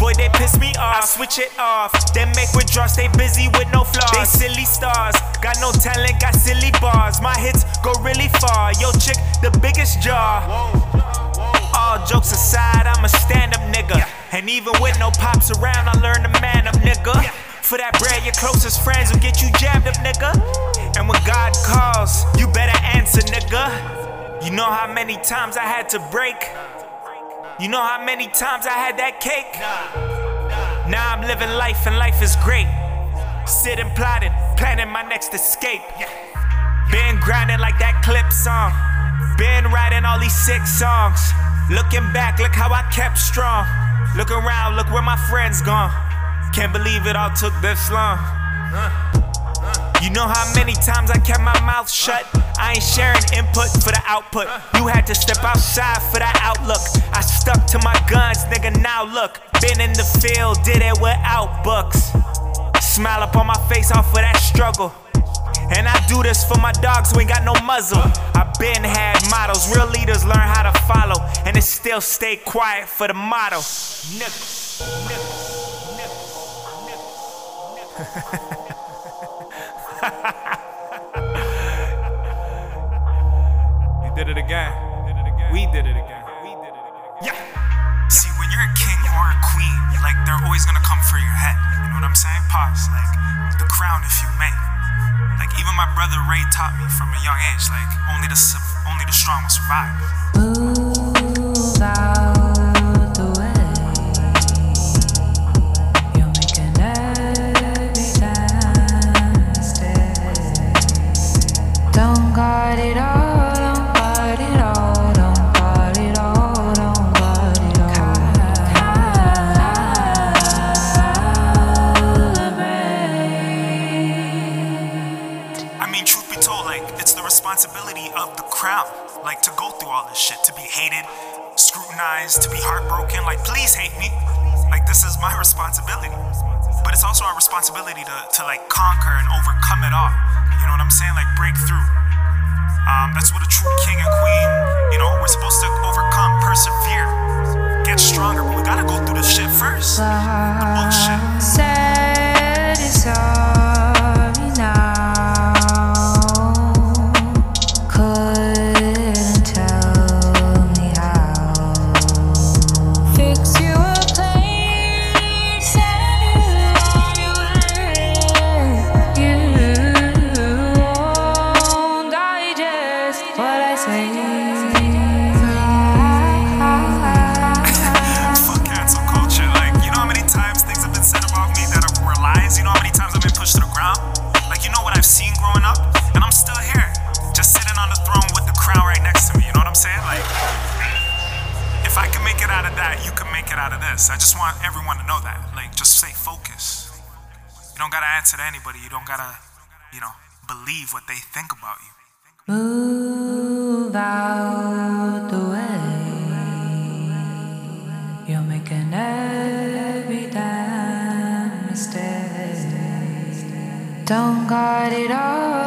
boy, they piss me off. I switch it off, then make withdrawals, stay busy with no flaws. They silly stars, got no talent, got silly bars. My hits go really far. Yo, chick, the biggest jaw. All jokes aside, I'm a stand up nigga. And even with no pops around, I learned to man up, nigga. For that bread, your closest friends will get you jammed up, nigga. And when God calls, you better answer, nigga. You know how many times I had to break? You know how many times I had that cake? Now I'm living life and life is great. Sitting plotting, planning my next escape. Been grinding like that clip song. Been writing all these sick songs. Looking back, look how I kept strong. Look around, look where my friends gone. Can't believe it all took this long. You know how many times I kept my mouth shut? I ain't sharing input for the output. You had to step outside for that outlook. I stuck to my guns, nigga. Now look, been in the field, did it without books. Smile up on my face off of that struggle. And I do this for my dogs who ain't got no muzzle. I been had models, real leaders learn how to follow, and it still stay quiet for the motto. Nigga, nigga, nigga. you did it again. We did it again. Yeah. See, when you're a king or a queen, like they're always gonna come for your head. You know what I'm saying? Pause. Like the crown, if you may. Like even my brother Ray taught me from a young age. Like only the only the strong will survive. Move it's the responsibility of the crown, like to go through all this shit, to be hated, scrutinized, to be heartbroken. Like, please hate me. Like this is my responsibility. But it's also our responsibility to, to like conquer and overcome it all. You know what I'm saying? Like break through. Um, that's what a true king and queen, I just want everyone to know that. Like, just stay focused. You don't gotta answer to anybody. You don't gotta, you know, believe what they think about you. Move out the way. You're making every damn mistake. Don't guard it all,